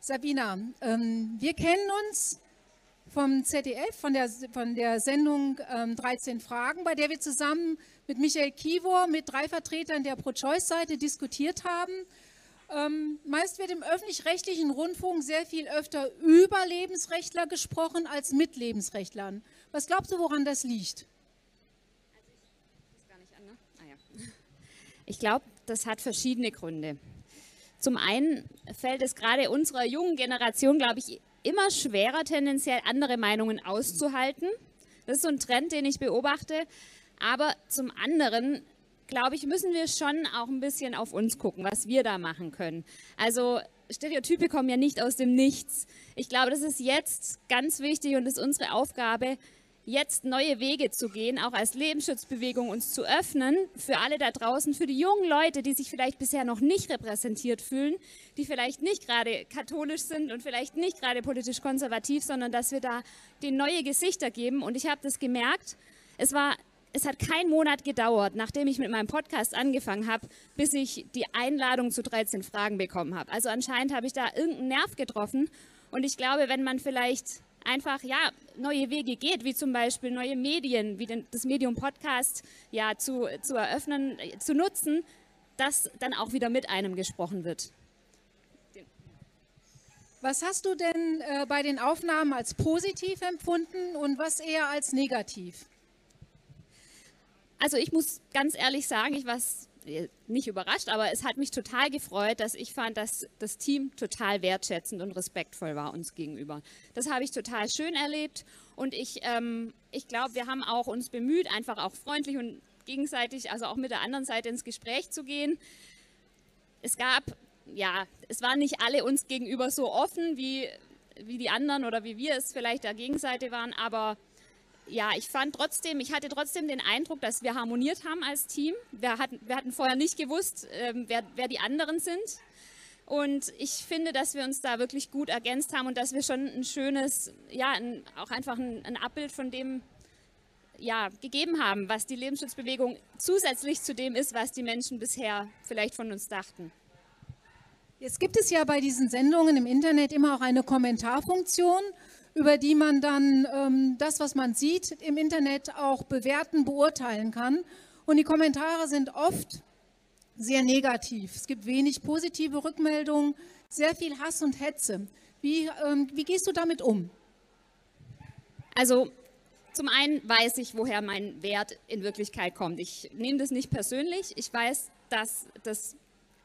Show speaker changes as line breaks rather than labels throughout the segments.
Sabina, ähm, wir kennen uns vom ZDF, von der, von der Sendung ähm, 13 Fragen, bei der wir zusammen mit Michael Kivor, mit drei Vertretern der Pro-Choice-Seite diskutiert haben. Ähm, meist wird im öffentlich-rechtlichen Rundfunk sehr viel öfter über Lebensrechtler gesprochen als mit Lebensrechtlern. Was glaubst du, woran das liegt?
Ich glaube, das hat verschiedene Gründe. Zum einen fällt es gerade unserer jungen Generation, glaube ich, immer schwerer, tendenziell andere Meinungen auszuhalten. Das ist so ein Trend, den ich beobachte. Aber zum anderen, glaube ich, müssen wir schon auch ein bisschen auf uns gucken, was wir da machen können. Also Stereotype kommen ja nicht aus dem Nichts. Ich glaube, das ist jetzt ganz wichtig und ist unsere Aufgabe, jetzt neue Wege zu gehen, auch als Lebensschutzbewegung uns zu öffnen für alle da draußen, für die jungen Leute, die sich vielleicht bisher noch nicht repräsentiert fühlen, die vielleicht nicht gerade katholisch sind und vielleicht nicht gerade politisch konservativ, sondern dass wir da den neue Gesichter geben. Und ich habe das gemerkt, es war es hat keinen Monat gedauert, nachdem ich mit meinem Podcast angefangen habe, bis ich die Einladung zu 13 Fragen bekommen habe. Also anscheinend habe ich da irgendeinen Nerv getroffen. Und ich glaube, wenn man vielleicht einfach ja, neue Wege geht, wie zum Beispiel neue Medien, wie den, das Medium Podcast ja, zu, zu eröffnen, äh, zu nutzen, dass dann auch wieder mit einem gesprochen wird.
Was hast du denn äh, bei den Aufnahmen als positiv empfunden und was eher als negativ?
Also ich muss ganz ehrlich sagen, ich war nicht überrascht, aber es hat mich total gefreut, dass ich fand, dass das Team total wertschätzend und respektvoll war uns gegenüber. Das habe ich total schön erlebt und ich, ähm, ich glaube, wir haben auch uns bemüht, einfach auch freundlich und gegenseitig, also auch mit der anderen Seite ins Gespräch zu gehen. Es gab, ja, es waren nicht alle uns gegenüber so offen, wie, wie die anderen oder wie wir es vielleicht der Gegenseite waren, aber ja, ich fand trotzdem, ich hatte trotzdem den Eindruck, dass wir harmoniert haben als Team. Wir hatten, wir hatten vorher nicht gewusst, ähm, wer, wer die anderen sind. Und ich finde, dass wir uns da wirklich gut ergänzt haben und dass wir schon ein schönes, ja, ein, auch einfach ein, ein Abbild von dem ja, gegeben haben, was die Lebensschutzbewegung zusätzlich zu dem ist, was die Menschen bisher vielleicht von uns dachten.
Jetzt gibt es ja bei diesen Sendungen im Internet immer auch eine Kommentarfunktion über die man dann ähm, das, was man sieht im Internet, auch bewerten, beurteilen kann. Und die Kommentare sind oft sehr negativ. Es gibt wenig positive Rückmeldungen, sehr viel Hass und Hetze. Wie, ähm, wie gehst du damit um?
Also zum einen weiß ich, woher mein Wert in Wirklichkeit kommt. Ich nehme das nicht persönlich. Ich weiß, dass das,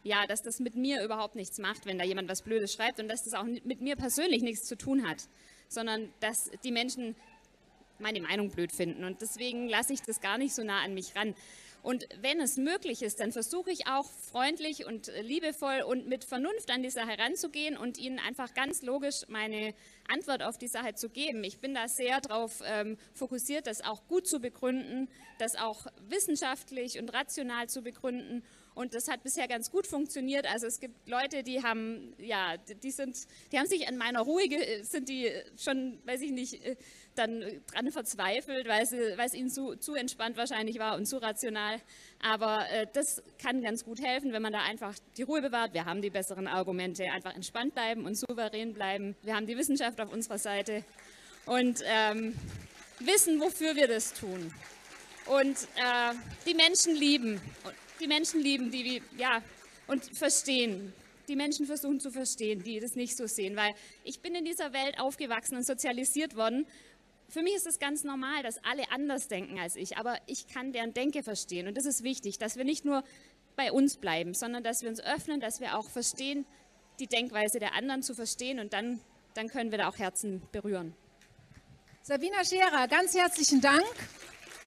ja, dass das mit mir überhaupt nichts macht, wenn da jemand was Blödes schreibt und dass das auch mit mir persönlich nichts zu tun hat sondern dass die Menschen meine Meinung blöd finden. Und deswegen lasse ich das gar nicht so nah an mich ran. Und wenn es möglich ist, dann versuche ich auch freundlich und liebevoll und mit Vernunft an die Sache ranzugehen und ihnen einfach ganz logisch meine Antwort auf die Sache zu geben. Ich bin da sehr darauf ähm, fokussiert, das auch gut zu begründen, das auch wissenschaftlich und rational zu begründen und das hat bisher ganz gut funktioniert. Also es gibt Leute, die haben, ja, die sind, die haben sich an meiner Ruhe, sind die schon, weiß ich nicht, äh, dann dran verzweifelt, weil, sie, weil es ihnen zu, zu entspannt wahrscheinlich war und zu rational. Aber äh, das kann ganz gut helfen, wenn man da einfach die Ruhe bewahrt. Wir haben die besseren Argumente, einfach entspannt bleiben und souverän bleiben. Wir haben die Wissenschaft auf unserer Seite und ähm, wissen, wofür wir das tun. Und äh, die Menschen lieben die Menschen lieben, die, ja, und verstehen. Die Menschen versuchen zu verstehen, die das nicht so sehen, weil ich bin in dieser Welt aufgewachsen und sozialisiert worden. Für mich ist es ganz normal, dass alle anders denken als ich, aber ich kann deren Denke verstehen und das ist wichtig, dass wir nicht nur bei uns bleiben, sondern dass wir uns öffnen, dass wir auch verstehen, die Denkweise der anderen zu verstehen und dann, dann können wir da auch Herzen berühren.
Sabina Scherer, ganz herzlichen Dank.